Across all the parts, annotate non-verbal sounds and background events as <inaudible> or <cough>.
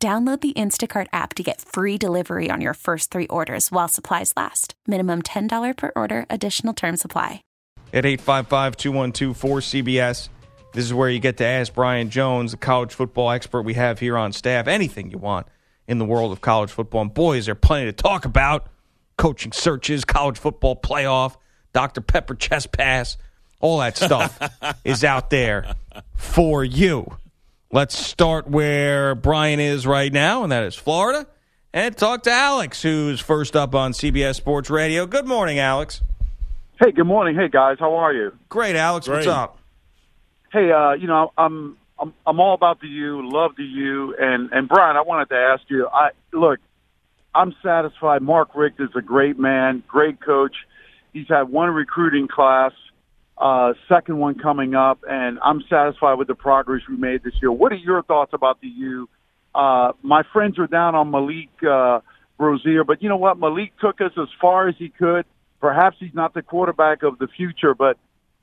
Download the Instacart app to get free delivery on your first three orders while supplies last. Minimum $10 per order, additional term supply. At 855 212 4CBS, this is where you get to ask Brian Jones, the college football expert we have here on staff, anything you want in the world of college football. And boy, is there plenty to talk about coaching searches, college football playoff, Dr. Pepper chest pass, all that stuff <laughs> is out there for you. Let's start where Brian is right now, and that is Florida, and talk to Alex, who's first up on CBS Sports Radio. Good morning, Alex. Hey, good morning. Hey, guys, how are you? Great, Alex. What's up? Hey, uh, you know, I'm I'm I'm all about the U, love the U, and and Brian, I wanted to ask you. I look, I'm satisfied. Mark Richt is a great man, great coach. He's had one recruiting class, uh, second one coming up, and I'm satisfied with the progress we made this year. What are your thoughts about the U? Uh, my friends are down on Malik uh, Rosier, but you know what? Malik took us as far as he could. Perhaps he's not the quarterback of the future, but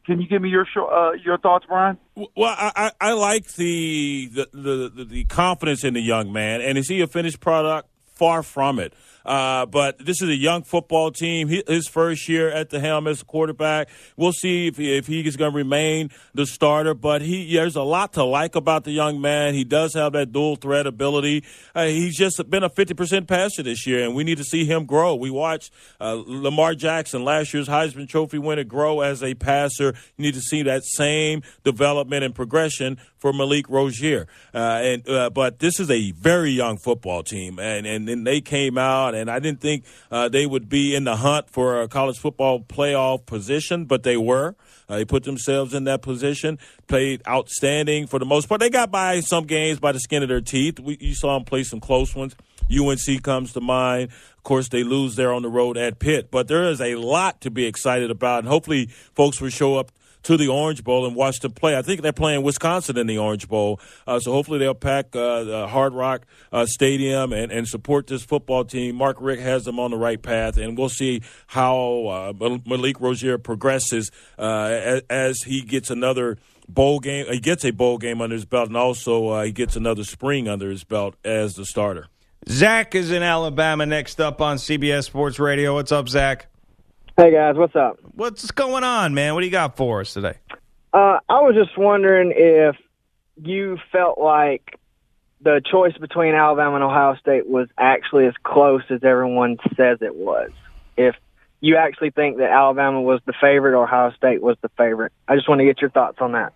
can you give me your uh, your thoughts, Brian? Well, I, I, like the, the the the confidence in the young man, and is he a finished product? Far from it. Uh, but this is a young football team. He, his first year at the helm as a quarterback. We'll see if if he is going to remain the starter. But he there's a lot to like about the young man. He does have that dual threat ability. Uh, he's just been a 50% passer this year, and we need to see him grow. We watched uh, Lamar Jackson, last year's Heisman Trophy winner, grow as a passer. You need to see that same development and progression for Malik Rosier. Uh, and uh, but this is a very young football team, and and then they came out, and I didn't think uh, they would be in the hunt for a college football playoff position, but they were. Uh, they put themselves in that position, played outstanding for the most part. They got by some games by the skin of their teeth. We, you saw them play some close ones. UNC comes to mind. Of course, they lose there on the road at Pitt, but there is a lot to be excited about, and hopefully, folks will show up to the Orange Bowl and watch them play. I think they're playing Wisconsin in the Orange Bowl, uh, so hopefully they'll pack uh, the Hard Rock uh, Stadium and, and support this football team. Mark Richt has them on the right path, and we'll see how uh, Malik Rosier progresses uh, as, as he gets another bowl game. He gets a bowl game under his belt, and also uh, he gets another spring under his belt as the starter. Zach is in Alabama next up on CBS Sports Radio. What's up, Zach? Hey guys, what's up? What's going on, man? What do you got for us today? Uh, I was just wondering if you felt like the choice between Alabama and Ohio State was actually as close as everyone says it was. If you actually think that Alabama was the favorite or Ohio State was the favorite, I just want to get your thoughts on that.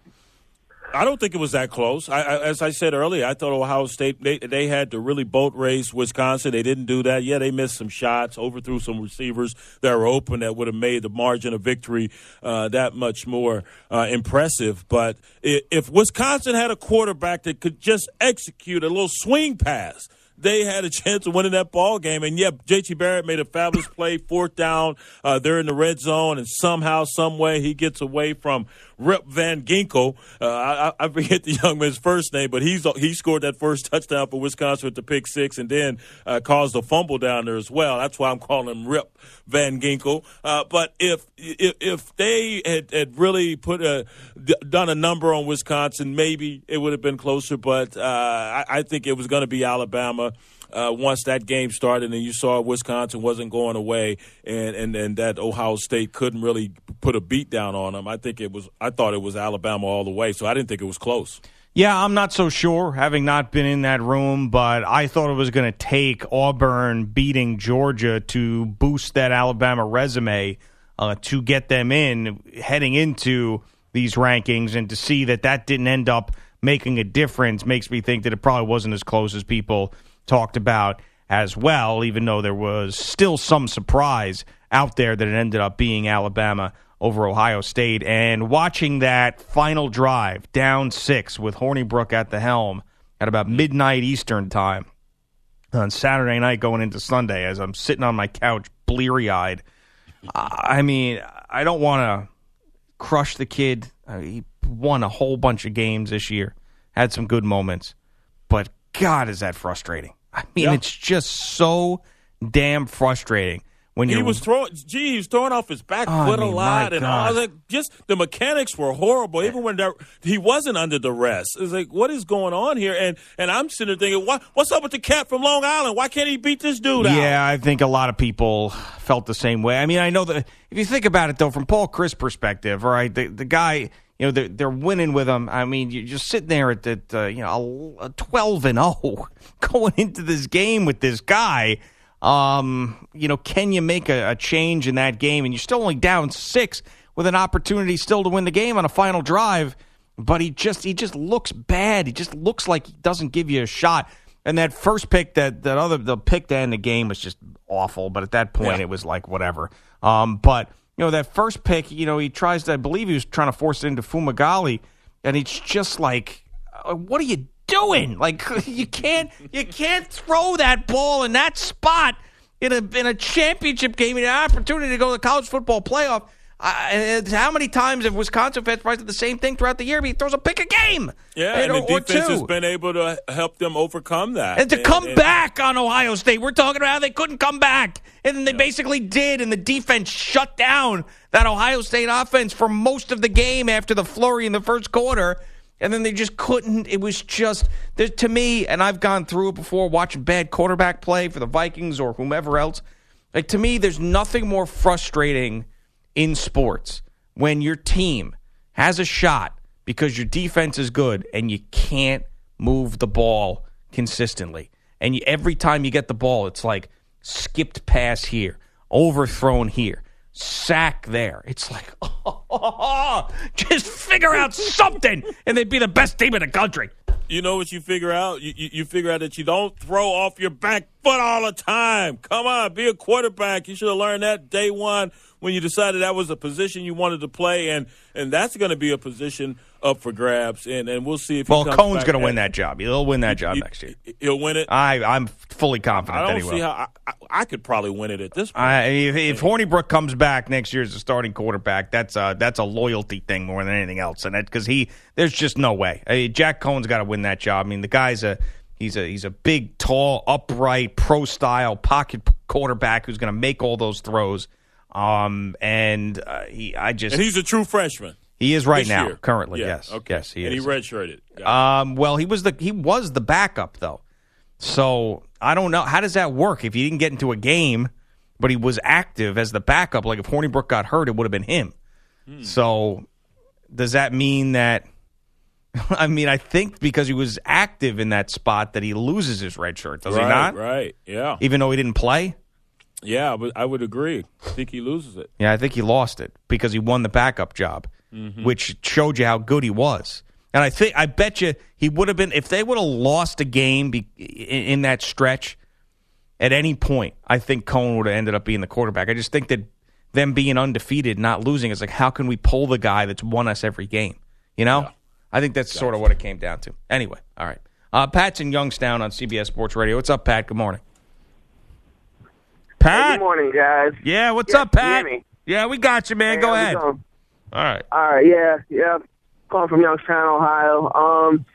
I don't think it was that close. I, I, as I said earlier, I thought Ohio State they they had to really boat race Wisconsin. They didn't do that. Yeah, they missed some shots, overthrew some receivers that were open that would have made the margin of victory uh, that much more uh, impressive. But if, Wisconsin had a quarterback that could just execute a little swing pass. They had a <laughs> chance of winning that ball game, and yeah, J.T. Barrett made a fabulous play, fourth down. Uh, they're in the red zone, and somehow, some way, he gets away from Rip Van Ginkel. Uh, I, I forget the young man's first name, but he's he scored that first touchdown for Wisconsin with the pick six, and then uh, caused a fumble down there as well. That's why I'm calling him Rip Van Ginkel. Uh, but if, if if they had, had really put a d- done a number on Wisconsin, maybe it would have been closer. But uh, I, I think it was going to be Alabama uh, once that game started and you saw Wisconsin wasn't going away and, and, and that Ohio State couldn't really put a beat down on them. I think it was I thought it was Alabama all the way, so I didn't think it was close. Yeah, I'm not so sure, having not been in that room, but I thought it was going to take Auburn beating Georgia to boost that Alabama resume uh, to get them in heading into these rankings, and to see that that didn't end up making a difference makes me think that it probably wasn't as close as people talked about as well, even though there was still some surprise out there that it ended up being Alabama over Ohio State. And watching that final drive down six with Hornibrook at the helm at about midnight Eastern time on Saturday night going into Sunday as I'm sitting on my couch, bleary eyed. I mean, I don't want to crush the kid. Uh, he won a whole bunch of games this year, had some good moments, but God, is that frustrating. I mean, Yeah. it's just so damn frustrating when He you're was throwing. Gee, he was throwing off his back Oh, I foot a lot, and I was like, just the mechanics were horrible. Even when there, he wasn't under duress, it's like, what is going on here? And and I'm sitting there thinking, what what's up with the cat from Long Island? Why can't he beat this dude out? Yeah, I think a lot of people felt the same way. I mean, I know that if you think about it, though, from Paul Chryst's perspective, all right, the the guy, you know, they're, they're winning with them. I mean, you're just sitting there at that, uh, you know, a twelve and zero <laughs> going into this game with this guy. Um, you know, can you make a, a change in that game? And you're still only down six with an opportunity still to win the game on a final drive. But he just he just looks bad. He just looks like he doesn't give you a shot. And that first pick, that that other the pick to end the game was just awful. But at that point, Yeah. it was like whatever. Um, but you know that first pick, you know he tries to. I believe he was trying to force it into Fumagalli, and it's just like, uh, what are you doing? Like <laughs> you can't you can't throw that ball in that spot in a in a championship game, in an opportunity to go to the college football playoff. And how many times have Wisconsin fans did the same thing throughout the year? He throws a pick a game, Yeah, You and the defense has been able to help them overcome that. And to come and- back on Ohio State, we're talking about how they couldn't come back, and then they basically did, and the defense shut down that Ohio State offense for most of the game after the flurry in the first quarter, and then they just couldn't. It was just to me, and I've gone through it before, watching bad quarterback play for the Vikings or whomever else. Like to me, there's nothing more frustrating in sports when your team has a shot because your defense is good and you can't move the ball consistently. And you, every time you get the ball, it's like skipped pass here, overthrown here, sack there. It's like, <laughs> just figure out something, and they'd be the best team in the country. You know what you figure out? You, you, you figure out that you don't throw off your back foot all the time. Come on, be a quarterback. You should have learned that day one when you decided that was a position you wanted to play, and and that's going to be a position up for grabs. And and we'll see if he Well, Coan's going to win that job. He'll win that job You- next year. He'll win it. I, I'm fully confident I don't he will. see how I, I, I could probably win it at this point. I, if, if Hornibrook comes back next year as a starting quarterback, that's a that's a loyalty thing more than anything else, and because he there's just no way. I mean, Jack Coan's got to win that job. I mean, the guy's a he's a he's a big, tall, upright, pro style pocket quarterback who's going to make all those throws. Um, and uh, he, I just and he's a true freshman. he is right this now year. currently. Yeah, Yes, okay. yes, he and is. he redshirted. Um, well, he was the he was the backup though, so I don't know how does that work if he didn't get into a game, but he was active as the backup. Like if Hornibrook got hurt, it would have been him. So does that mean that? <laughs> I mean, I think because he was active in that spot that he loses his red shirt. Does right, he not? Right. Yeah. Even though he didn't play. Yeah, but I would agree. I think he loses it. Yeah, I think he lost it because he won the backup job, which showed you how good he was. And I think I bet you he would have been if they would have lost a game be, in, in that stretch at any point. I think Coan would have ended up being the quarterback. I just think that them being undefeated, not losing, is like how can we pull the guy that's won us every game? You know, I think that's sort of what it came down to. Anyway, all right. Uh, Pat's in Youngstown on CBS Sports Radio. What's up, Pat? Good morning. Pat. Good morning, guys. Yeah, what's Yeah, up, Pat? can you hear me? Yeah, we got you, man. Hey, Go ahead. All right. All right, yeah, yeah. Calling from Youngstown, Ohio. Um,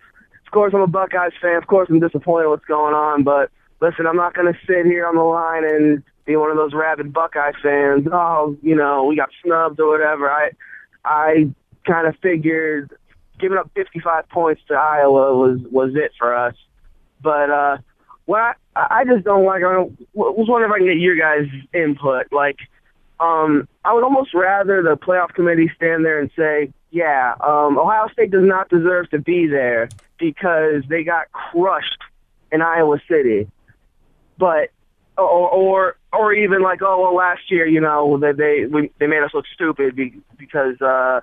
of course, I'm a Buckeyes fan. Of course, I'm disappointed what's going on. But listen, I'm not going to sit here on the line and be one of those rabid Buckeye fans. Oh, you know, we got snubbed or whatever. I, I kind of figured giving up 55 points to Iowa was was it for us. But uh, what I, I just don't like. I was wondering if I can get your guys' input. Like, um, I would almost rather the playoff committee stand there and say, yeah, um, Ohio State does not deserve to be there because they got crushed in Iowa City. But or or or even like, oh well, last year, you know, they they we, they made us look stupid be, because uh,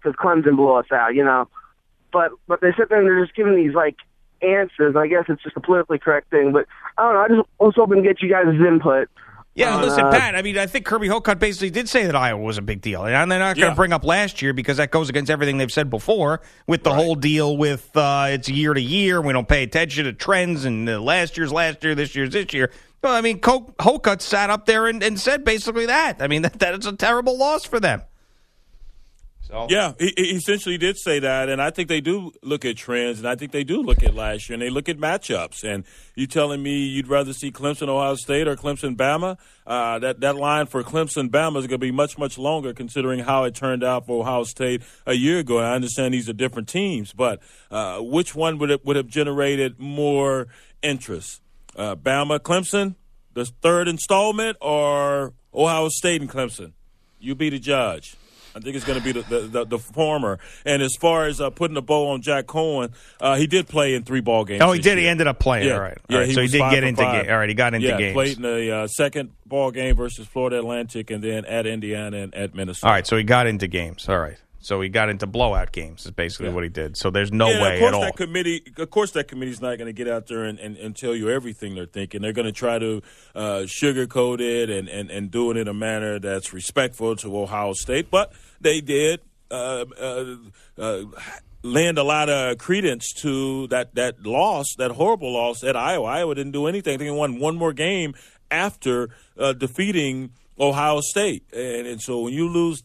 because Clemson blew us out, you know. But but they sit there and they're just giving these like answers. I guess it's just a politically correct thing, but I don't know. I just was hoping to get you guys' input Yeah, Uh, listen, Pat. I mean, I think Kirby Hocutt basically did say that Iowa was a big deal, and they're not going to Yeah. bring up last year because that goes against everything they've said before with the whole deal with uh, it's year to year. We don't pay attention to trends, and uh, last year's last year, this year's this year. Well, I mean, Co- sat up there and, and said basically that. I mean, <laughs> that, that is a terrible loss for them. So Yeah, he, he essentially did say that, and I think they do look at trends, and I think they do look at last year, and they look at matchups. And you telling me you'd rather see Clemson, Ohio State, or Clemson, Bama? Uh, that that line for Clemson, Bama is going to be much much longer, considering how it turned out for Ohio State a year ago. And I understand these are different teams, but uh, which one would it, would have generated more interest? Uh, Bama, Clemson, the third installment, or Ohio State and Clemson? You be the judge. I think it's going to be the, the, the, the former. And as far as uh, putting a bow on Jack Coan, uh, he did play in three ball games. Oh, he did. He ended up playing. Yeah, All right. yeah. All right. So he did get into five. ga- All right. He got into yeah, games. played in the uh, second ball game versus Florida Atlantic, and then at Indiana and at Minnesota. All right. So he got into games. All right. So he got into blowout games. Is basically Yeah. what he did. So there's no yeah, way of course at all. that committee. Of course, that committee's not going to get out there and, and, and tell you everything they're thinking. They're going to try to uh, sugarcoat it and, and, and do it in a manner that's respectful to Ohio State. But they did uh, uh, uh, lend a lot of credence to that that loss, that horrible loss at Iowa. Iowa didn't do anything. They won one more game after uh, defeating Ohio State, and, and so when you lose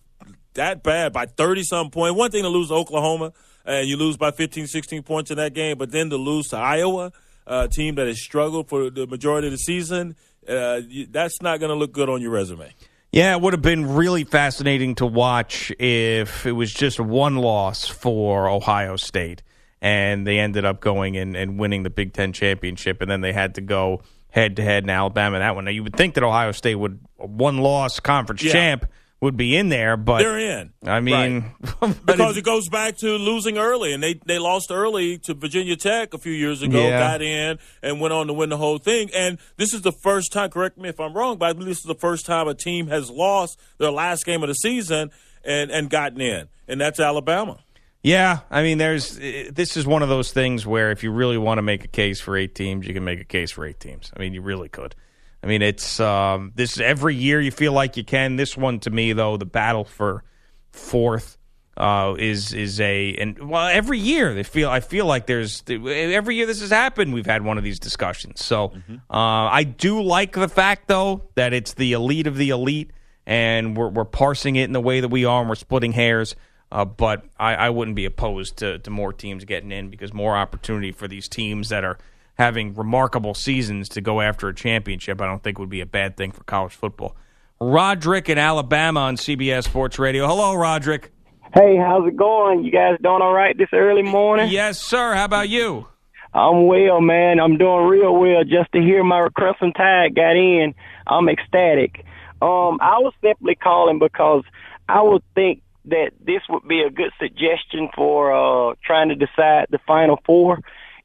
that bad by 30 some point. One thing to lose to Oklahoma and you lose by 15, 16 points in that game, but then to lose to Iowa, a team that has struggled for the majority of the season, uh, that's not going to look good on your resume. Yeah, it would have been really fascinating to watch if it was just one loss for Ohio State and they ended up going and, and winning the Big Ten championship, and then they had to go head to head in Alabama that one. Now, you would think that Ohio State would, one loss conference Yeah. champ, would be in there, but. They're in. I mean, <laughs> <laughs> but Because it- goes back to losing early, and they, they lost early to Virginia Tech a few years ago, Yeah. got in, and went on to win the whole thing. And this is the first time, correct me if I'm wrong, but I believe this is the first time a team has lost their last game of the season and, and gotten in, and that's Alabama. Yeah, I mean, there's this is one of those things where if you really want to make a case for eight teams, you can make a case for eight teams. I mean, you really could. I mean, it's um, this every year you feel like you can. This one to me though, the battle for fourth uh, is is a and well every year they feel I feel like there's every year this has happened. We've had one of these discussions. So uh, I do like the fact though that it's the elite of the elite, and we're we're parsing it in the way that we are, and we're splitting hairs. Uh, but I, I wouldn't be opposed to, to more teams getting in because more opportunity for these teams that are having remarkable seasons to go after a championship, I don't think would be a bad thing for college football. Roderick in Alabama on CBS Sports Radio. Hello, Roderick. Hey, how's it going? You guys doing all right this early morning? Yes, sir. How about you? I'm well, man. I'm doing real well. Just to hear my Crimson Tide got in, I'm ecstatic. Um, I was simply calling because I would think that this would be a good suggestion for uh, trying to decide the final four.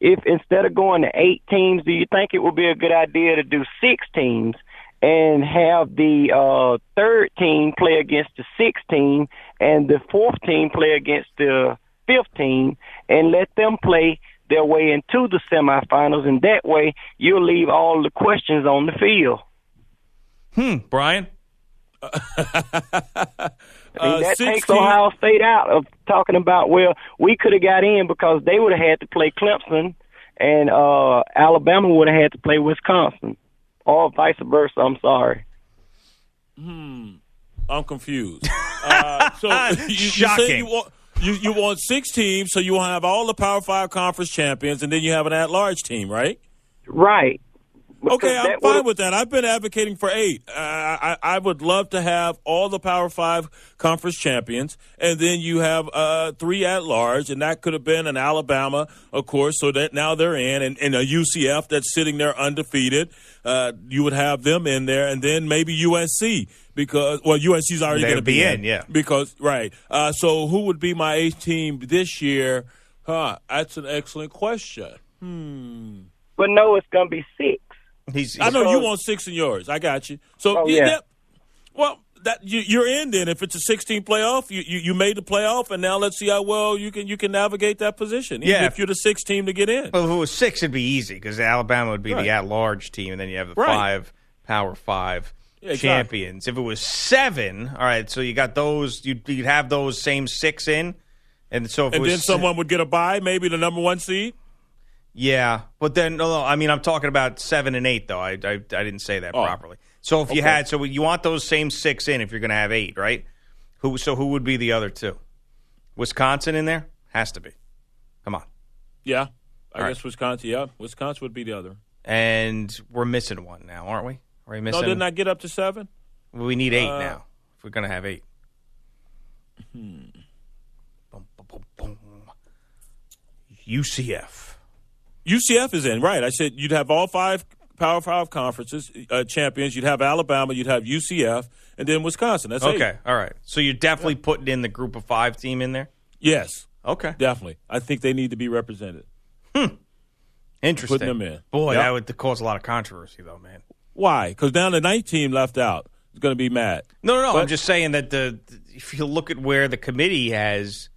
If instead of going to eight teams, do you think it would be a good idea to do six teams and have the uh, third team play against the sixth team and the fourth team play against the fifth team and let them play their way into the semifinals, and that way you'll leave all the questions on the field. Hmm, Brian? <laughs> I mean, Uh, that 16 takes Ohio State out of talking about well, we could have got in because they would have had to play Clemson, and uh Alabama would have had to play Wisconsin, or vice versa. I'm sorry. Hmm, I'm confused. <laughs> Uh, so <laughs> you, you say Shocking. you want you, you want six teams, so you want to have all the Power Five conference champions, and then you have an at-large team, right? Right. Okay, I'm fine with that. I've been advocating for eight. Uh, I, I would love to have all the Power Five conference champions, and then you have uh, three at large, and that could have been an Alabama, of course, so that now they're in, and, and a UCF that's sitting there undefeated. Uh, you would have them in there, and then maybe USC because well, USC's already going to be, be in, yeah. Because right. Uh, so who would be my eighth team this year? Huh? That's an excellent question. Hmm. But no, it's gonna be six. He's, I know you Because- want six in yours. I got you. So Oh, yeah. yeah. yeah. Well, that you, you're in then. If it's a 16 playoff, you, you you made the playoff, and now let's see how well you can you can navigate that position. Even Yeah. if you're the sixth team to get in. Well, if it was six, it'd be easy because Alabama would be Right. the at-large team, and then you have the Right. five Power Five exactly. champions. If it was seven, all right, so you got those, you'd, you'd have those same six in. And so And then someone would get a bye, maybe the number one seed. Yeah, but then no, no, I mean I'm talking about seven and eight though. I I, I didn't say that Oh. properly. So if you had, so you want those same six in if you're going to have eight, right? Who? So who would be the other two? Wisconsin in there has to be. Come on, Yeah, I All guess Wisconsin. Yeah, Wisconsin would be the other. and we're missing one now, aren't we? Are we missing? No, didn't I get up to seven? we need eight Uh, now if we're going to have eight. Hmm. Boom, boom, boom, boom. UCF. UCF is in, right? I said you'd have all five Power Five conferences uh, champions. You'd have Alabama, you'd have UCF, and then Wisconsin. That's eight. Okay, all right. So you're definitely putting in the group of five team in there. Yes, Okay, definitely. I think they need to be represented. Hmm. Interesting. Putting them in. Boy, Yep. that would cause a lot of controversy, though, man. Why? Because now the ninth team left out is going to be mad. No, no, no. I'm just saying that the if you look at where the committee has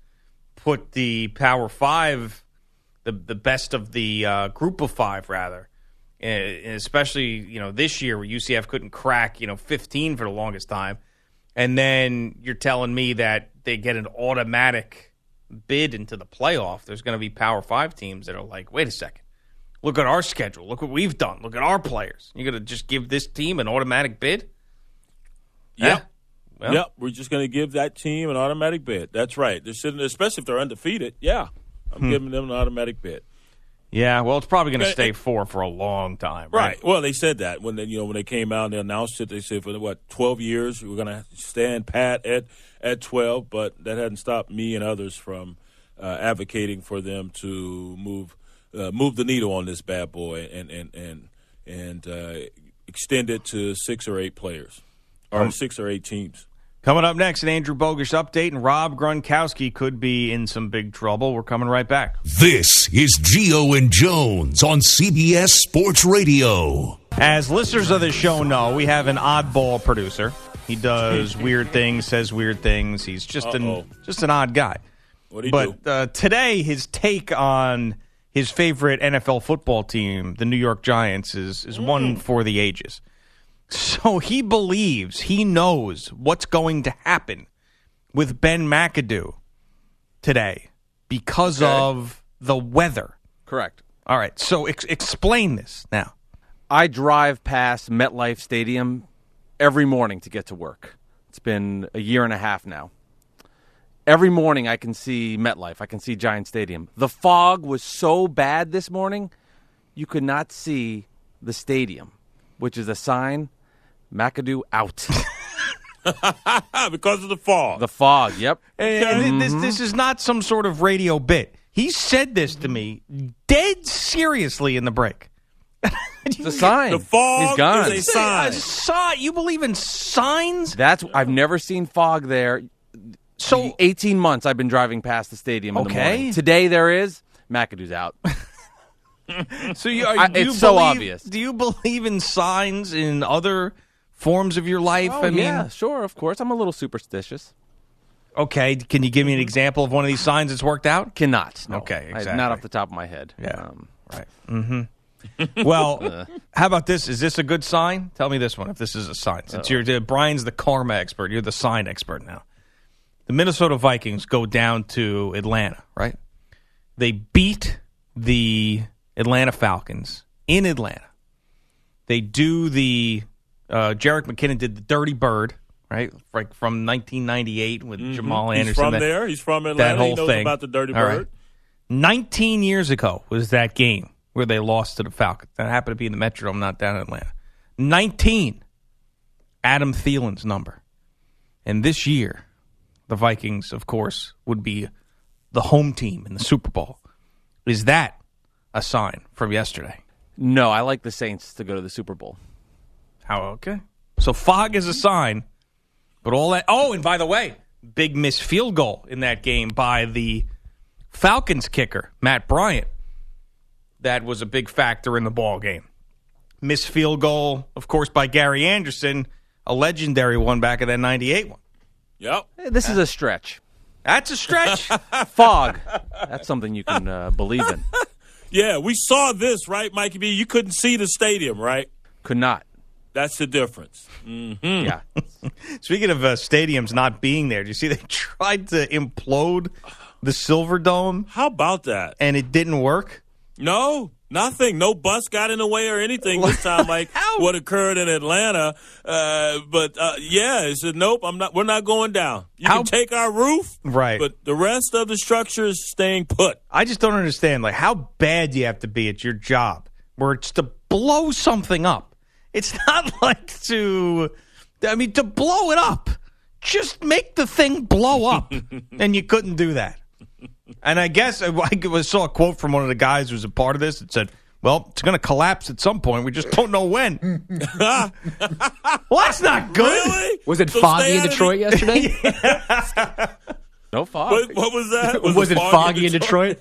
put the Power Five, the the best of the uh, group of five, rather, and especially you know this year where UCF couldn't crack you know 15 for the longest time, and then you're telling me that they get an automatic bid into the playoff. There's going to be Power Five teams that are like, wait a second. Look at our schedule. Look what we've done. Look at our players. You're going to just give this team an automatic bid? Yep. Eh? Well, Yep, we're just going to give that team an automatic bid. That's right. They're sitting, especially if they're undefeated. Yeah, I'm Hmm. giving them an automatic bid. Yeah, well, it's probably going to stay four for a long time, Right. right? Well, they said that when they, you know when they came out and they announced it. They said for what twelve years we're going to stand pat at at twelve, but that hadn't stopped me and others from uh, advocating for them to move uh, move the needle on this bad boy and and and and uh, extend it to six or eight players or Um, six or eight teams. Coming up next, an Andrew Bogus update, and Rob Gronkowski could be in some big trouble. We're coming right back. This is Gio and Jones on CBS Sports Radio. As listeners of the show know, we have an oddball producer. He does <laughs> weird things, says weird things. He's just Uh-oh. an just an odd guy. What do you do? But uh, today, his take on his favorite NFL football team, the New York Giants, is is one Mm. for the ages. So he believes he knows what's going to happen with Ben McAdoo today because Okay. of the weather. Correct. All right, so ex- explain this now. I drive past MetLife Stadium every morning to get to work. It's been a year and a half now. Every morning I can see MetLife. I can see Giant Stadium. The fog was so bad this morning, you could not see the stadium, which is a sign McAdoo out. <laughs> because of the fog. the fog, yep. And, and this mm-hmm. this is not some sort of radio bit. He said this to me dead seriously in the break. <laughs> It's a sign. The fog He's gone. is a uh, sign. A si- you believe in signs? That's I've never seen fog there. So The 18 months I've been driving past the stadium in the Okay. morning. Today there is McAdoo's out. <laughs> So you, are, I- do you it's so believe- obvious. Do you believe in signs in other forms of your life? Oh, I mean, yeah, sure, of course. I'm a little superstitious. okay. Can you give me an example of one of these signs that's worked out? Cannot. no. Okay, I- not off the top of my head. Yeah. Um, Right. Mm-hmm. well, <laughs> how about this? Is this a good sign? Tell me this one. If this is a sign, since you're uh, Brian's the karma expert, you're the sign expert now. The Minnesota Vikings go down to Atlanta, right? They beat the Atlanta Falcons in Atlanta. They do the uh, Jerick McKinnon did the Dirty Bird, right? Like from 1998 with Jamal Anderson. He's from that- there. He's from Atlanta. That whole he knows thing. about the Dirty All right. Bird. 19 years ago was that game where they lost to the Falcons. That happened to be in the Metrodome, not down in Atlanta. 19, Adam Thielen's number. And this year, the Vikings, of course, would be the home team in the Super Bowl. Is that a sign from yesterday? no, I like the Saints to go to the Super Bowl. How okay? So fog is a sign, but all that. Oh, and by the way, big miss field goal in that game by the Falcons kicker Matt Bryant. That was a big factor in the ball game. Miss field goal, of course, by Gary Anderson, a legendary one back in that '98 one. Yep. This is a stretch. That's a stretch. <laughs> Fog. That's something you can uh, believe in. <laughs> Yeah, we saw this, right, Mikey B? You couldn't see the stadium, right? Could not. That's the difference. hmm Yeah. Speaking of uh, stadiums not being there, do you see they <laughs> tried to implode the Silverdome How about that? and it didn't work? No, nothing. No bus got in the way or anything this time, <laughs> like How? what occurred in Atlanta. Uh, but uh, yeah, it said nope. I'm not. We're not going down. You How- can take our roof, Right. But the rest of the structure is staying put. I just don't understand. Like, how bad do you have to be at your job where it's to blow something up? It's not <laughs> like to, I mean, to blow it up. Just make the thing blow up. <laughs> and you couldn't do that. And I guess I I saw a quote from one of the guys who was a part of this that said, well, it's going to collapse at some point. We just don't know when. <laughs> well, that's not good. Really? Was it So foggy in out of Detroit yesterday? No fog. What, what was that? Was it foggy in Detroit?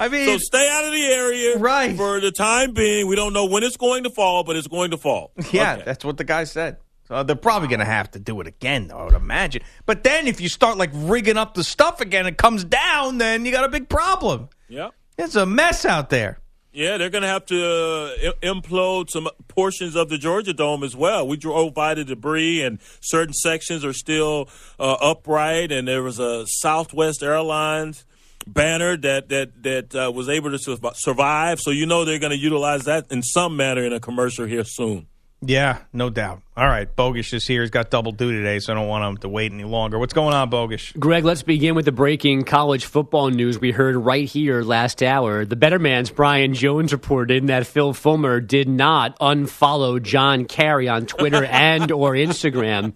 I mean, So stay out of the area, Right. For the time being, we don't know when it's going to fall, but it's going to fall. <laughs> Yeah, Okay. that's what the guy said. So they're probably going to have to do it again, though, I would imagine. But then if you start like rigging up the stuff again, it comes down, then you got a big problem. Yeah, It's a mess out there. Yeah, they're going to have to uh, implode some portions of the Georgia Dome as well. We drove by the debris, and certain sections are still uh, upright. And there was a Southwest Airlines banner that that that uh, was able to survive. So you know they're going to utilize that in some manner in a commercial here soon. Yeah, no doubt. All right, Bogus is here. He's got double duty today, so I don't want him to wait any longer. What's going on, Bogus? Greg, let's begin with the breaking college football news we heard right here last hour. The Better Man's Brian Jones reported that Phil Fulmer did not unfollow John Currie on Twitter <laughs> and or Instagram,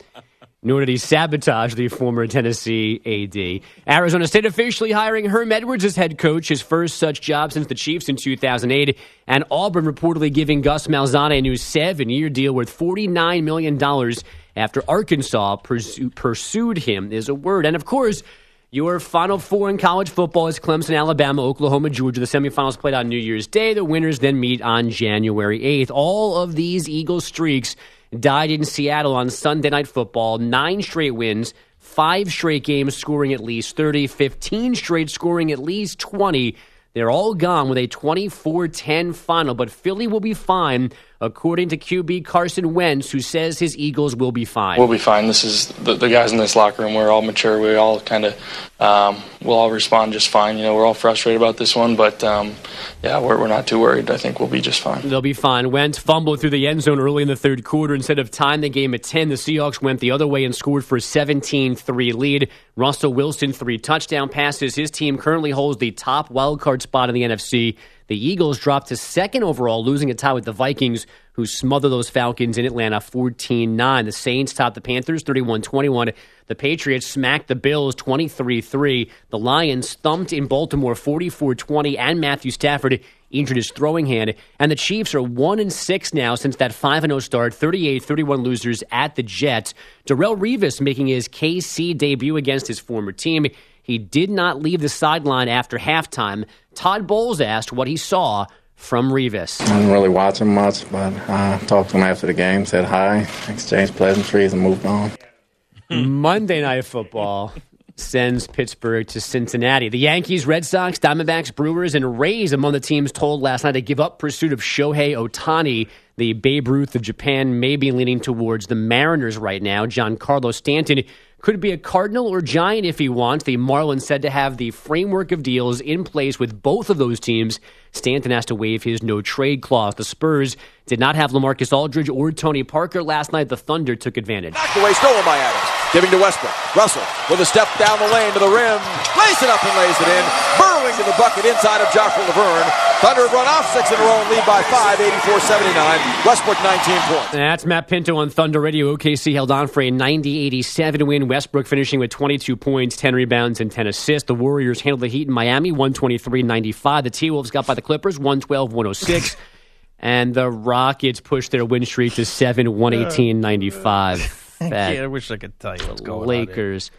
nor did he sabotage the former Tennessee AD. Arizona State officially hiring Herm Edwards as head coach, his first such job since the Chiefs in 2008, and Auburn reportedly giving Gus Malzahn a new seven-year deal worth $49 million after Arkansas pursu- pursued him is a word. And of course, your Final Four in college football is Clemson, Alabama, Oklahoma, Georgia. The semifinals played on New Year's Day. The winners then meet on January 8th. All of these Eagle streaks died in Seattle on Sunday Night Football. Nine straight wins, five straight games scoring at least 30, 15 straight scoring at least 20. They're all gone with a 24 10 final, but Philly will be fine, according to QB Carson Wentz, who says his Eagles will be fine. We'll be fine. This is the, the guys in this locker room. We're all mature. We all kind of, um, we'll all respond just fine. You know, we're all frustrated about this one, but um, yeah, we're, we're not too worried. I think we'll be just fine. They'll be fine. Wentz fumbled through the end zone early in the third quarter. Instead of tying the game at 10, the Seahawks went the other way and scored for a 17 3 lead. Russell Wilson, three touchdown passes. His team currently holds the top wild card spot in the NFC. The Eagles dropped to second overall, losing a tie with the Vikings, who smothered those Falcons in Atlanta 14 9. The Saints topped the Panthers 31 21. The Patriots smacked the Bills 23 3. The Lions thumped in Baltimore 44 20, and Matthew Stafford injured his throwing hand. And the Chiefs are 1 and 6 now since that 5 0 start, 38 31 losers at the Jets. Darrelle Revis making his KC debut against his former team. He did not leave the sideline after halftime. Todd Bowles asked what he saw from Revis. I didn't really watch him much, but I talked to him after the game, said hi, exchanged pleasantries, and moved on. <laughs> Monday Night Football sends Pittsburgh to Cincinnati. The Yankees, Red Sox, Diamondbacks, Brewers, and Rays among the teams told last night to give up pursuit of Shohei Ohtani. The Babe Ruth of Japan may be leaning towards the Mariners right now. Giancarlo Stanton could be a Cardinal or Giant if he wants. The Marlins said to have the framework of deals in place with both of those teams. Stanton has to waive his no trade clause. The Spurs did not have LaMarcus Aldridge or Tony Parker last night. The Thunder took advantage. Knocked away, stolen by Adams. Giving to Westbrook. Russell with a step down the lane to the rim. Lays it up and lays it in. Burrowing to the bucket inside of Joshua Laverne. Thunder run off six in a row and lead by five, 84-79. Westbrook 19 points. That's Matt Pinto on Thunder Radio. OKC held on for a 90-87 win. Westbrook finishing with 22 points, 10 rebounds, and 10 assists. The Warriors handled the Heat in Miami, 123-95. The T-Wolves got by the Clippers, 112-106. <laughs> and the Rockets pushed their win streak to 7, 118-95. I, <laughs> I wish I could tell you what's going on. Lakers.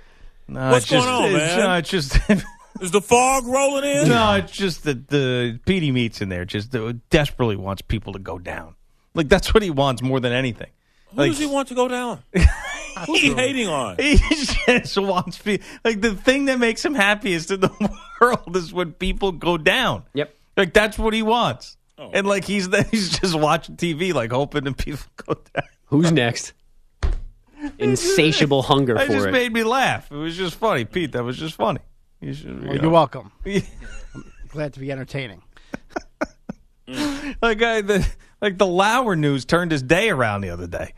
No, What's it's just, going on, it's, man? No, it's just. <laughs> Is the fog rolling in? No, it's just that the PD meets in there just desperately wants people to go down. Like that's what he wants more than anything. Who Like does he want to go down? Who's he hating on? he just wants pe- like the thing that makes him happiest in the world is when people go down. Yep. Like that's what he wants. and like he's <laughs> he's just watching TV, like hoping that people go down. Who's next? Insatiable hunger <laughs> That for just it. made me laugh. It was just funny, Pete. That was just funny. You should, you well, you're welcome. <laughs> I'm glad to be entertaining. like I, the like the Lauer news turned his day around the other day.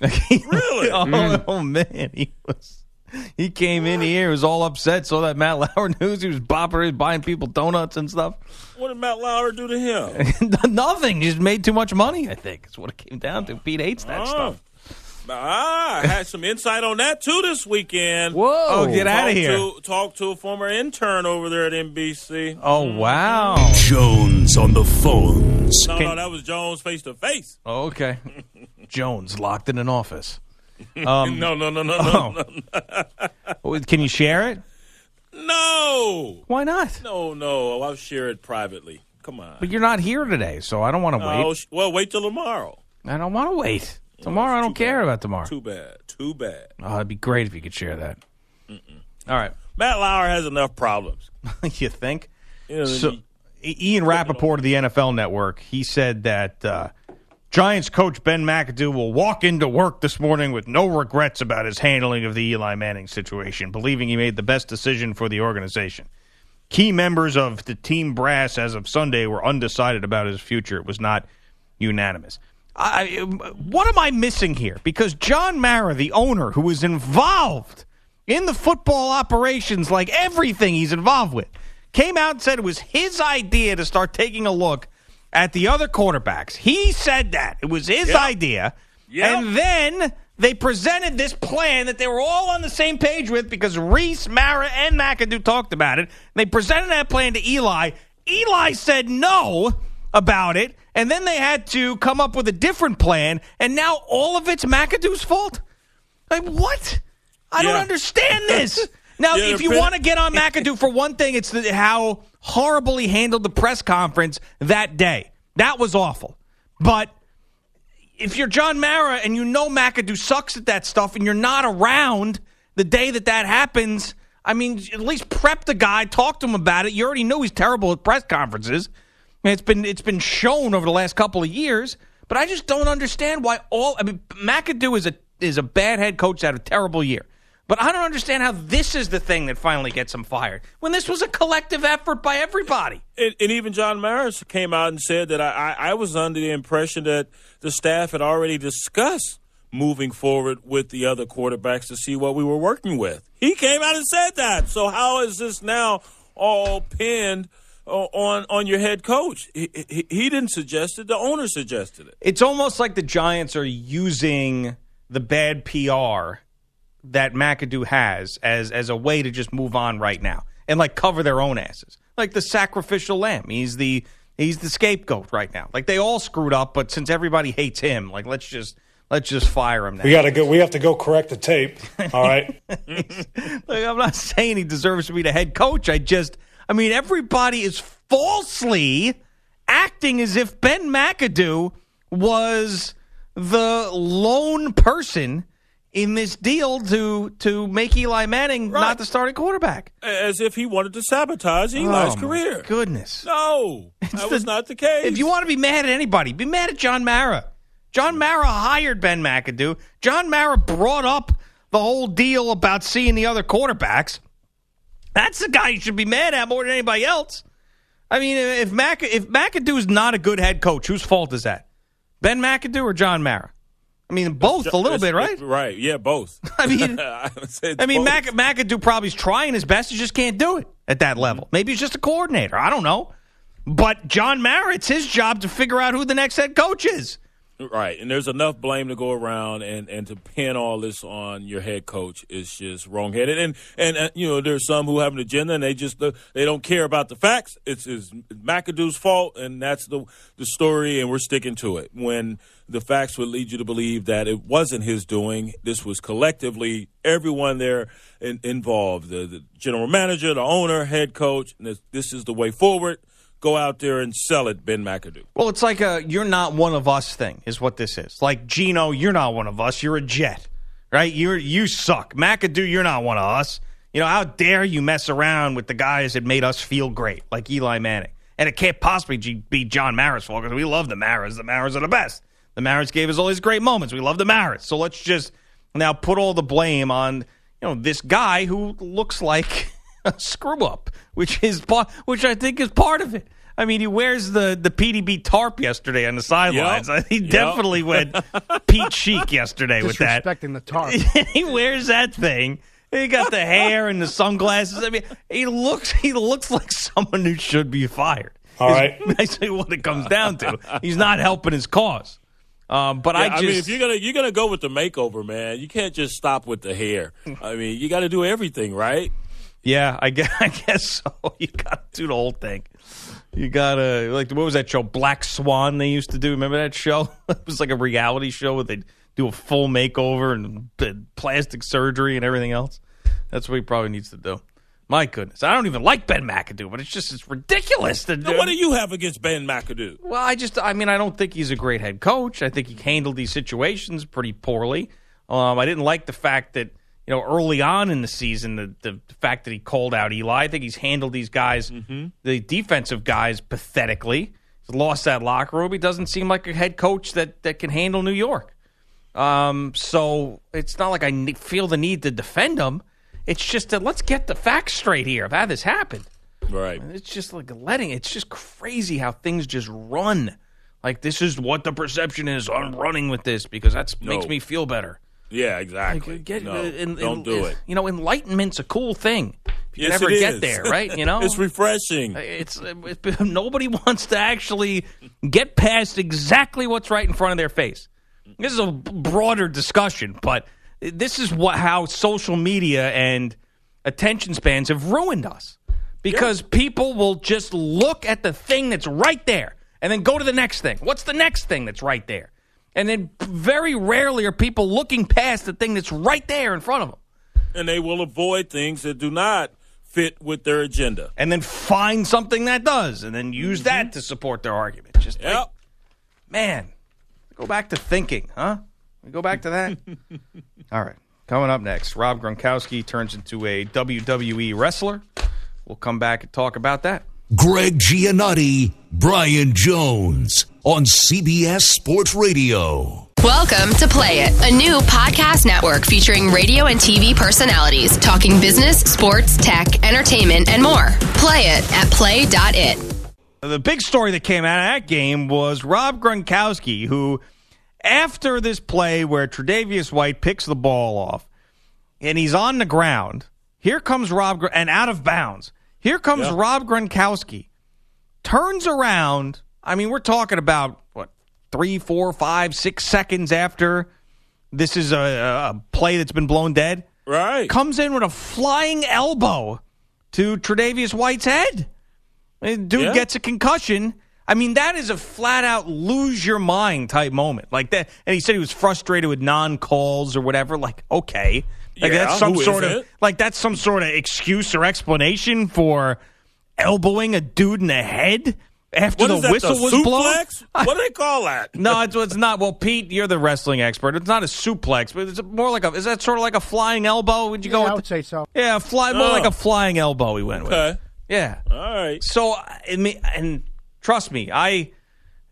really? oh, Mm. oh, man, he was. He came in here, was all upset. Saw that Matt Lauer <laughs> news. He was bopping, he buying people donuts and stuff. What did Matt Lauer do to him? <laughs> Nothing. He just made too much money. I think is what it came down to. Pete hates that Oh. stuff. Ah, I had some insight on that too this weekend. Whoa. Oh, get out of here. To, talked to a former intern over there at NBC. Oh wow. Jones on the phones. No, no, that was Jones face to face. Oh, okay. <laughs> Jones locked in an office. Um, <laughs> no, no, no, no, oh. no, no. <laughs> Can you share it? No. Why not? No, no. I'll share it privately. Come on. But you're not here today, so I don't want to Oh, wait. well, wait till tomorrow. I don't want to wait. Tomorrow, I don't care about tomorrow. Too bad. Too bad. Oh, it'd be great if you could share that. All right. Matt Lauer has enough problems. <laughs> you think? You know, So, he- Ian Rapoport of the NFL Network, he said that uh, Giants coach Ben McAdoo will walk into work this morning with no regrets about his handling of the Eli Manning situation, believing he made the best decision for the organization. Key members of the team brass as of Sunday were undecided about his future. It was not unanimous. I, what am I missing here? Because John Mara, the owner who was involved in the football operations, like everything he's involved with, came out and said it was his idea to start taking a look at the other quarterbacks. He said that. It was his idea. And then they presented this plan that they were all on the same page with because Reese, Mara, and McAdoo talked about it. They presented that plan to Eli. Eli said no about it, and then they had to come up with a different plan, and now all of it's McAdoo's fault? Like, what? I don't understand this. <laughs> Now, Yeah, if you want to get on McAdoo for one thing, it's the, how horrible he handled the press conference that day. That was awful. But if you're John Mara and you know McAdoo sucks at that stuff and you're not around the day that that happens, I mean, at least prep the guy, talk to him about it. You already know he's terrible at press conferences. It's been it's been shown over the last couple of years. But I just don't understand why all. I mean, McAdoo is a is a bad head coach had a terrible year. But I don't understand how this is the thing that finally gets him fired when this was a collective effort by everybody. And, and even John Maris came out and said that I, I, I was under the impression that the staff had already discussed moving forward with the other quarterbacks to see what we were working with. He came out and said that. So how is this now all pinned uh, on on your head coach? He, he, he didn't suggest it. The owner suggested it. It's almost like the Giants are using the bad PR that McAdoo has as as a way to just move on right now and like cover their own asses. Like the sacrificial lamb. He's the he's the scapegoat right now. Like they all screwed up, but since everybody hates him, like let's just let's just fire him now. We got to go. We have to go correct the tape. All right. <laughs> Like, I'm not saying he deserves to be the head coach. I just, I mean, everybody is falsely acting as if Ben McAdoo was the lone person in this deal to to make Eli Manning not the starting quarterback. As if he wanted to sabotage Eli's Oh, career. Goodness. No, <laughs> that was not the case. If you want to be mad at anybody, be mad at John Mara. John Mara hired Ben McAdoo. John Mara brought up the whole deal about seeing the other quarterbacks. That's the guy you should be mad at more than anybody else. I mean, if Mac if McAdoo is not a good head coach, whose fault is that? Ben McAdoo or John Mara? I mean, both a little bit, right? Right. Yeah, both. <laughs> I mean, <laughs> I, would say it's I mean, both. Mac, McAdoo probably's trying his best. He just can't do it at that mm-hmm. level. Maybe he's just a coordinator. I don't know. But John Mara, it's his job to figure out who the next head coach is. Right, and there's enough blame to go around, and, and to pin all this on your head coach is just wrongheaded. And and uh, you know, there's some who have an agenda, and they just uh, they don't care about the facts. It's, it's McAdoo's fault, and that's the the story, and we're sticking to it. When the facts would lead you to believe that it wasn't his doing, this was collectively everyone there in, involved, the, the general manager, the owner, head coach. And this, this is the way forward. Go out there and sell it, Ben McAdoo. Well, it's like a you're not one of us thing, is what this is. Like Gino, you're not one of us. You're a jet, right? You're you suck. McAdoo, you're not one of us. You know how dare you mess around with the guys that made us feel great, like Eli Manning. and it can't possibly be John Mara's fault because we love the Maras. The Maras are the best. The Maras gave us all these great moments. We love the Maras. So let's just now put all the blame on you know this guy who looks like <laughs> screw up, which is which I think is part of it. I mean, he wears the the PDB tarp yesterday on the sidelines. Yep. <laughs> He Yep. definitely went <laughs> Pete Chic yesterday with that. Disrespecting the tarp. he wears that thing. He got the hair and the sunglasses. I mean, he looks he looks like someone who should be fired. All right, Is basically what it comes down to. He's not helping his cause. Um, but Yeah, I just mean, if you're gonna you're gonna go with the makeover, man, you can't just stop with the hair. I mean, you got to do everything, right? Yeah, I guess, <laughs> I guess so. You got to do the whole thing. You gotta like what was that show Black Swan they used to do? Remember that show? <laughs> It was like a reality show where they do a full makeover and plastic surgery and everything else. That's what he probably needs to do. My goodness, I don't even like Ben McAdoo, but it's just it's ridiculous. To Now, what do you have against Ben McAdoo? Well, I just, I mean, I don't think he's a great head coach. I think he handled these situations pretty poorly. Um, I didn't like the fact that, you know, early on in the season, the, the fact that he called out Eli. I think he's handled these guys, the defensive guys, pathetically. He's lost that locker room. He doesn't seem like a head coach that, that can handle New York. Um, so it's not like I feel the need to defend him. It's just that let's get the facts straight here of how this happened. Right. It's just like letting. It's just crazy how things just run. Like this is what the perception is. I'm running with this because that makes me feel better. Yeah, exactly. Get, no, uh, en- don't do it. You know, enlightenment's a cool thing. You Yes, never get is. there, right? You <laughs> know, it's refreshing. It's, it's <laughs> nobody wants to actually get past exactly what's right in front of their face. This is a broader discussion, but this is what how social media and attention spans have ruined us. Because people will just look at the thing that's right there and then go to the next thing. What's the next thing that's right there? And then very rarely are people looking past the thing that's right there in front of them. and they will avoid things that do not fit with their agenda. and then find something that does, and then use that mm-hmm. to support their argument. Just like, man, go back to thinking, huh? We go back to that. <laughs> All right, coming up next, Rob Gronkowski turns into a WWE wrestler. We'll come back and talk about that. Greg Giannotti, Brian Jones on CBS Sports Radio. Welcome to Play It, a new podcast network featuring radio and TV personalities talking business, sports, tech, entertainment, and more. Play it at play.it. The big story that came out of that game was Rob Gronkowski, who, after this play where Tre'Davious White picks the ball off and he's on the ground, here comes Rob Gr- and out of bounds. Here comes Rob Gronkowski, turns around. I mean, we're talking about what three, four, five, six seconds after this is a, a play that's been blown dead. Right. Comes in with a flying elbow to Tre'Davious White's head. Dude Yeah. gets a concussion. I mean, that is a flat out lose your mind type moment. Like that. And he said he was frustrated with non calls or whatever. Like, okay. Like Yeah, that's some who sort of isn't? like that's some sort of excuse or explanation for elbowing a dude in the head after What the that, whistle the was blown. <laughs> What do they call that? <laughs> No, it's, it's not. Well, Pete, you're the wrestling expert. It's not a suplex, but it's more like a. Is that sort of like a flying elbow? Would you go? Yeah, with I the- would say so. yeah, fly more Oh. like a flying elbow. We went with. Yeah. All right. So, I mean, and trust me, I,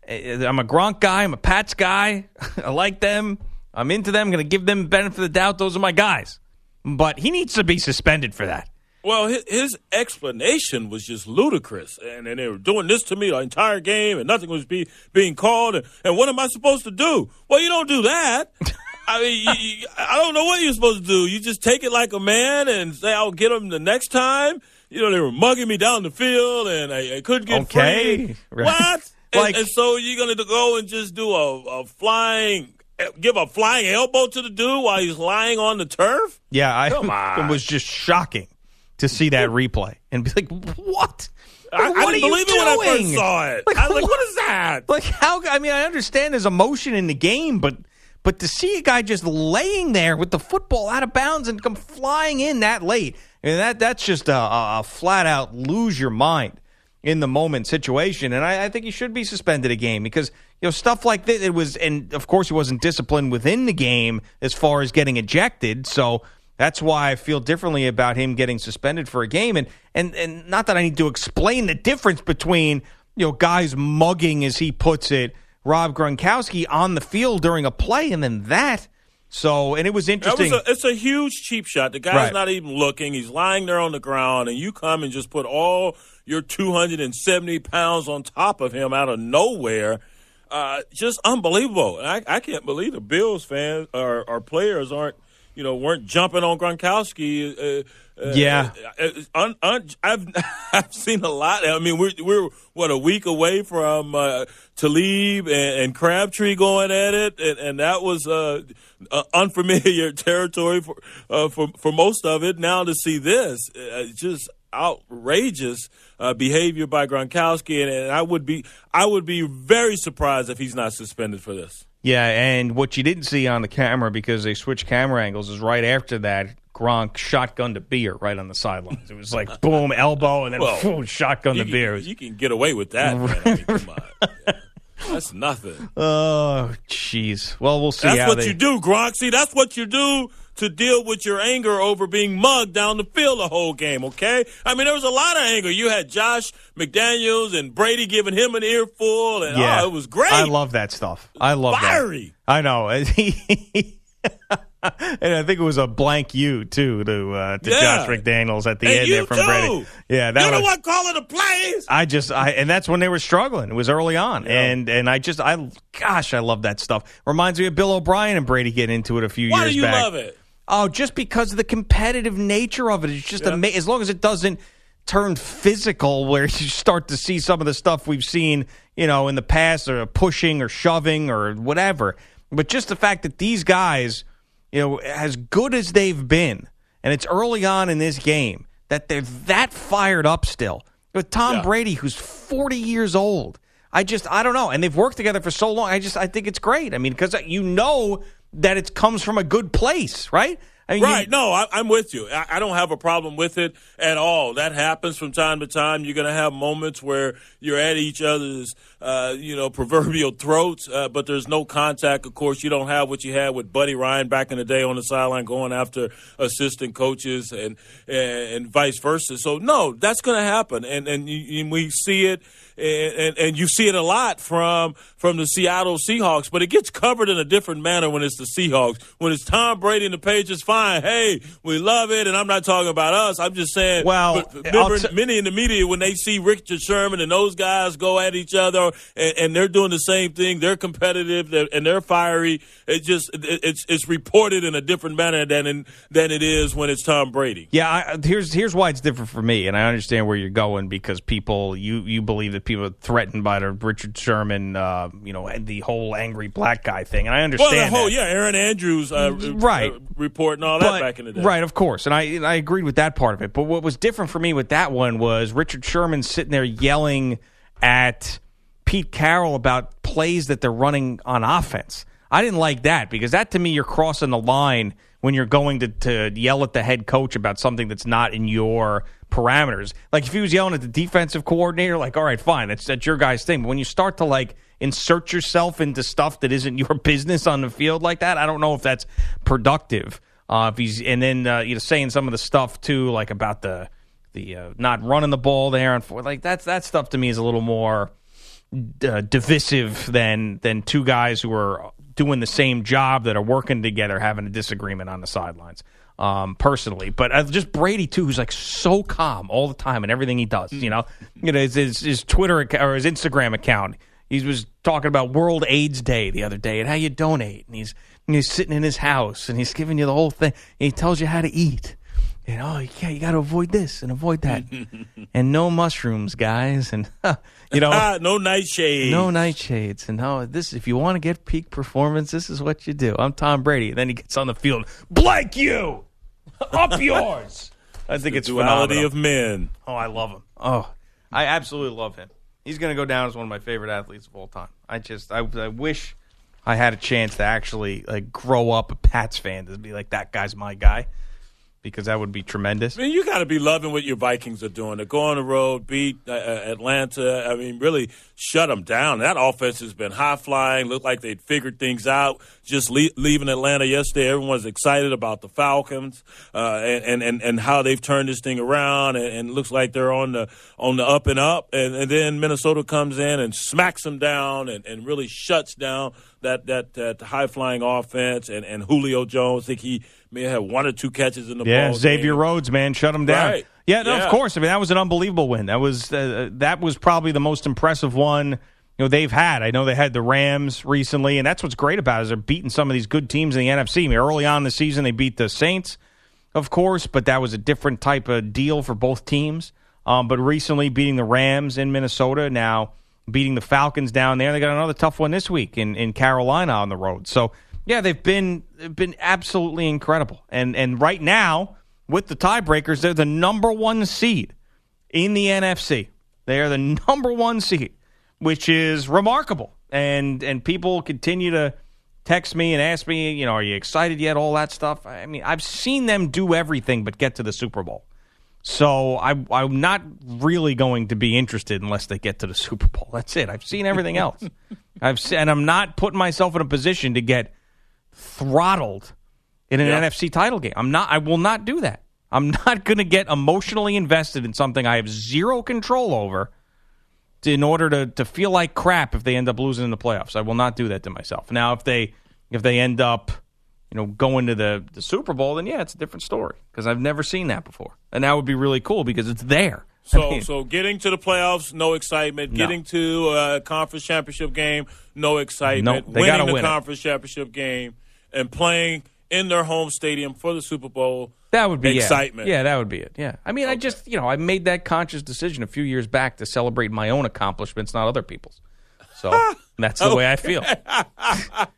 I'm a Gronk guy. I'm a Pats guy. <laughs> I like them. I'm into them. I'm going to give them benefit of the doubt. Those are my guys. But he needs to be suspended for that. Well, his, his explanation was just ludicrous, and, and they were doing this to me the entire game, and nothing was be, being called. And, and what am I supposed to do? Well, you don't do that. I mean, you, I don't know what you're supposed to do. You just take it like a man and say, "I'll get him the next time." You know, they were mugging me down the field, and I, I couldn't get Okay. free. <laughs> Right. What? And, and so you're going to go and just do a, a flying, give a flying elbow to the dude while he's lying on the turf? Yeah, I, <laughs> it was just shocking to see that <laughs> replay and be like, what? I, Like, I what didn't are you believe it when I first doing? saw it. Like, I was like, what- what is that? Like how? I mean, I understand there's emotion in the game, but but to see a guy just laying there with the football out of bounds and come flying in that late, I mean, that that's just a, a, a flat out lose your mind in the moment situation. And I, I think he should be suspended a game because you know stuff like this. It was, and of course he wasn't disciplined within the game as far as getting ejected. So. That's why I feel differently about him getting suspended for a game, and and and not that I need to explain the difference between you know guys mugging, as he puts it, Rob Gronkowski on the field during a play, and then that. So, and it was interesting. was a, it's a huge cheap shot. The guy's Right. not even looking. He's lying there on the ground, and you come and just put all your 270 pounds on top of him out of nowhere. Uh, just unbelievable. And I, I can't believe the Bills fans or, or players aren't, you know, weren't jumping on Gronkowski. Uh, uh, Yeah. uh, un, un, I've <laughs> I've seen a lot. I mean, we're we're what a week away from uh, Talib and, and Crabtree going at it, and, and that was uh, uh, unfamiliar <laughs> territory for uh, for for most of it. Now to see this, uh, just outrageous uh, behavior by Gronkowski, and, and I would be I would be very surprised if he's not suspended for this. Yeah, and what you didn't see on the camera because they switched camera angles is right after that, Gronk shotgunned a beer right on the sidelines. It was like <laughs> boom, elbow, and then Well, <laughs> boom, shotgun the you, beer. You can get away with that, man. I mean, come on. <laughs> That's nothing. Oh, jeez. Well, we'll see That's what they. you do, Gronk. See, that's what you do to deal with your anger over being mugged down the field the whole game, okay? I mean, there was a lot of anger. You had Josh McDaniels and Brady giving him an earful, and oh, Yeah, oh, it was great. I love that stuff. I love Fiery. that. I know. <laughs> <laughs> and I think it was a blank you too to uh, to Yeah. Josh McDaniels at the And end you there from too. Brady. Yeah, that You're was. the one calling the plays. I just I and that's when they were struggling. It was early on, and and I just I gosh I love that stuff. Reminds me of Bill O'Brien and Brady getting into it a few years. Why years do you back. love it? Oh, just because of the competitive nature of it. It's just Yeah. as long as it doesn't turn physical, where <laughs> you start to see some of the stuff we've seen, you know, in the past, or pushing or shoving or whatever. But just the fact that these guys, you know, as good as they've been, and it's early on in this game that they're that fired up still. With Tom Yeah. Brady, who's forty years old, I just I don't know, and they've worked together for so long. I just I think it's great. I mean, because uh, you know that it comes from a good place, right? Mean, you- Right. No, I, I'm with you. I, I don't have a problem with it at all. That happens from time to time. You're going to have moments where you're at each other's, uh, you know, <laughs> proverbial throats, uh, but there's no contact. Of course, you don't have what you had with Buddy Ryan back in the day on the sideline going after assistant coaches and and, and vice versa. So no, that's going to happen, and and, you, and we see it. And, and, and you see it a lot from from the Seattle Seahawks, but it gets covered in a different manner when it's the Seahawks. When it's Tom Brady and the Patriots, fine. Hey, we love it, and I'm not talking about us. I'm just saying. Well, remember, t- many in the media when they see Richard Sherman and those guys go at each other, and, and they're doing the same thing. They're competitive they're, and they're fiery. It just it, it's it's reported in a different manner than in, than it is when it's Tom Brady. Yeah, I, here's here's why it's different for me, and I understand where you're going because people you you believe that people threatened by the Richard Sherman, uh, you know, and the whole angry black guy thing, and I Well, understand the whole that. yeah, Erin Andrews uh, Right. uh, report and all that But- back in the day. Right, of course, and I and I agreed with that part of it. But what was different for me with that one was Richard Sherman sitting there yelling at Pete Carroll about plays that they're running on offense. I didn't like that because that to me you're crossing the line when you're going to, to yell at the head coach about something that's not in your parameters. Like if he was yelling at the defensive coordinator, like, all right, fine, that's that's your guy's thing. But when you start to like insert yourself into stuff that isn't <laughs> your business on the field like that, I don't know if that's productive. Uh, if he's and then uh, you know saying some of the stuff too, like about the the uh, not running the ball there and for like that's that stuff to me is a little more uh, divisive than than two guys who are doing the same job that are working together having a disagreement on the sidelines. Um, personally, but uh, just Brady too, who's like so calm all the time and everything he does. You know, you know his, his, his Twitter account, or his Instagram account. He was talking about World AIDS Day the other day and how you donate, and he's and he's sitting in his house and he's giving you the whole thing. He tells you how to eat. You know, yeah, you got to avoid this and avoid that, <laughs> and no mushrooms, guys, and <laughs> you know, <laughs> no nightshades. no nightshades, and no this. If you want to get peak performance, this is what you do. I'm Tom Brady. And then he gets on the field, blank you, <laughs> up yours. I think it's duality phenomenal. of men. Oh, I love him. Oh, I absolutely love him. He's going to go down as one of my favorite athletes of all time. I just, I, I wish I had a chance to actually like grow up a Pats fan to be like that guy's my guy. Because that would be tremendous. I mean, you got to be loving what your Vikings are doing. To go on the road, beat uh, Atlanta. I mean, really shut them down. That offense has been high flying. Looked like they'd figured things out. Just le- leaving Atlanta yesterday, everyone's excited about the Falcons uh, and, and and how they've turned this thing around, and, and looks like they're on the on the up and up. And, and then Minnesota comes in and smacks them down, and, and really shuts down that that that high flying offense. And, and Julio Jones, I think he may have one or two catches in the ball. yeah, ball. Xavier game. Rhodes, man, shut him down. Right. Yeah, no, Yeah. of course. I mean, that was an unbelievable win. That was uh, that was probably the most impressive one you know they've had. I know they had the Rams recently, and that's what's great about it is they're beating some of these good teams in the NFC. I mean, early on in the season, they beat the Saints, of course, but that was a different type of deal for both teams. Um, but recently, beating the Rams in Minnesota, now beating the Falcons down there. They got another tough one this week in, in Carolina on the road. So yeah, they've been been absolutely incredible. And and right now with the tiebreakers, they're the number one seed in the NFC. They are the <laughs> number one seed, which is remarkable. And and people continue to text me and ask me, you know, are you excited yet? All that stuff. I mean, I've seen them do everything but get to the Super Bowl. So I, I'm not really going to be interested unless they get to the <laughs> Super Bowl. That's it. I've seen everything else. <laughs> I've se- and I'm not putting myself in a position to get throttled in an Yeah. NFC title game. I'm not. I will not do that. I'm <laughs> not going to get emotionally invested in something I have zero control over. To, in order to to feel like crap if they end up losing in the playoffs, I will not do that to myself. Now, if they if they end up, you know, going to the the Super Bowl, then yeah, it's a different story because I've never seen that before, and that would be really cool because it's there. <laughs> I So, mean, so getting to the playoffs, no excitement. No. Getting to a conference championship game, no excitement. Nope, they Winning the win it. conference championship game and playing in their home stadium for the Super Bowl, That would be excitement. Yeah, that would be it. Yeah. I mean, I just, you know, I made that conscious decision a few years back to celebrate my own accomplishments, not other people's. So <laughs> that's the way I feel. <laughs>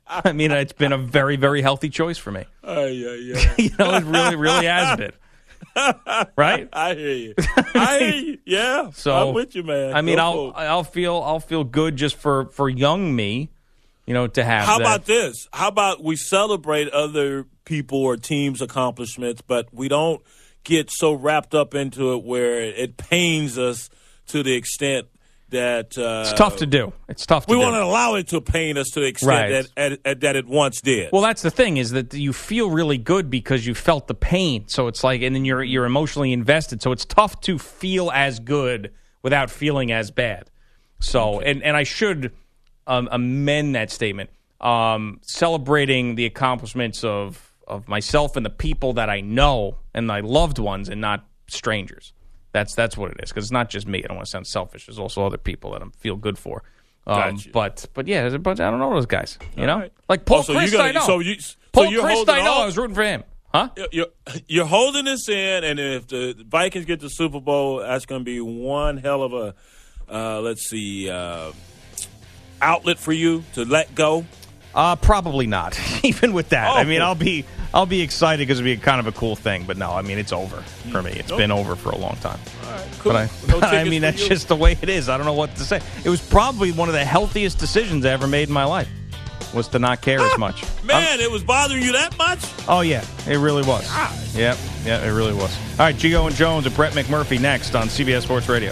I mean, it's been a very, very healthy choice for me. Oh, yeah, yeah. you know, it really, really has been. <laughs> Right? I hear you. I hear you. Yeah. So I'm with you, man. I mean, Go I'll for it. I'll feel I'll feel good just for for young me, you know, to have. How that. about this? How about we celebrate other people or teams' accomplishments, but we don't get so wrapped up into it where it pains us to the extent that uh, It's tough to do. It's tough to We do. want to allow it to pain us to the extent Right. that, at, at, that it once did. Well, that's the thing is that you feel really good because you felt the pain. So it's like, and then you're you're emotionally invested. So it's tough to feel as good without feeling as bad. So, and and I should um, amend that statement. Um, celebrating the accomplishments of of myself and the people that I know and my loved ones, and not strangers. That's that's what it is because it's not just me. I don't want to sound selfish. There's also other people that I feel good for. Um, Gotcha. but but yeah, there's a bunch. I don't know those guys. You know, right. like Paul Oh, so you Chryst. gotta- I know. so you- so Paul you're Chryst. holding I know. off? I was rooting for him. Huh? You're- You're, you're holding this in, and if the Vikings get the Super Bowl, that's going to be one hell of a, uh, let's see, uh, outlet for you to let go. Uh, probably not. <laughs> Even with that, I mean, Oh. I'll be I'll be excited because it'll be kind of a cool thing. But no, I mean, it's over for me. It's Nope. been over for a long time. cool. But I, No <laughs> I mean, that's you? just the way it is. I don't know what to say. It was probably one of the healthiest decisions I ever made in my life. Was to not care as much. I'm- Man, it was bothering you that much? Oh yeah, it really was. Yep, yeah, it really was. All right, Gio and Jones and Brett McMurphy next on CBS Sports Radio.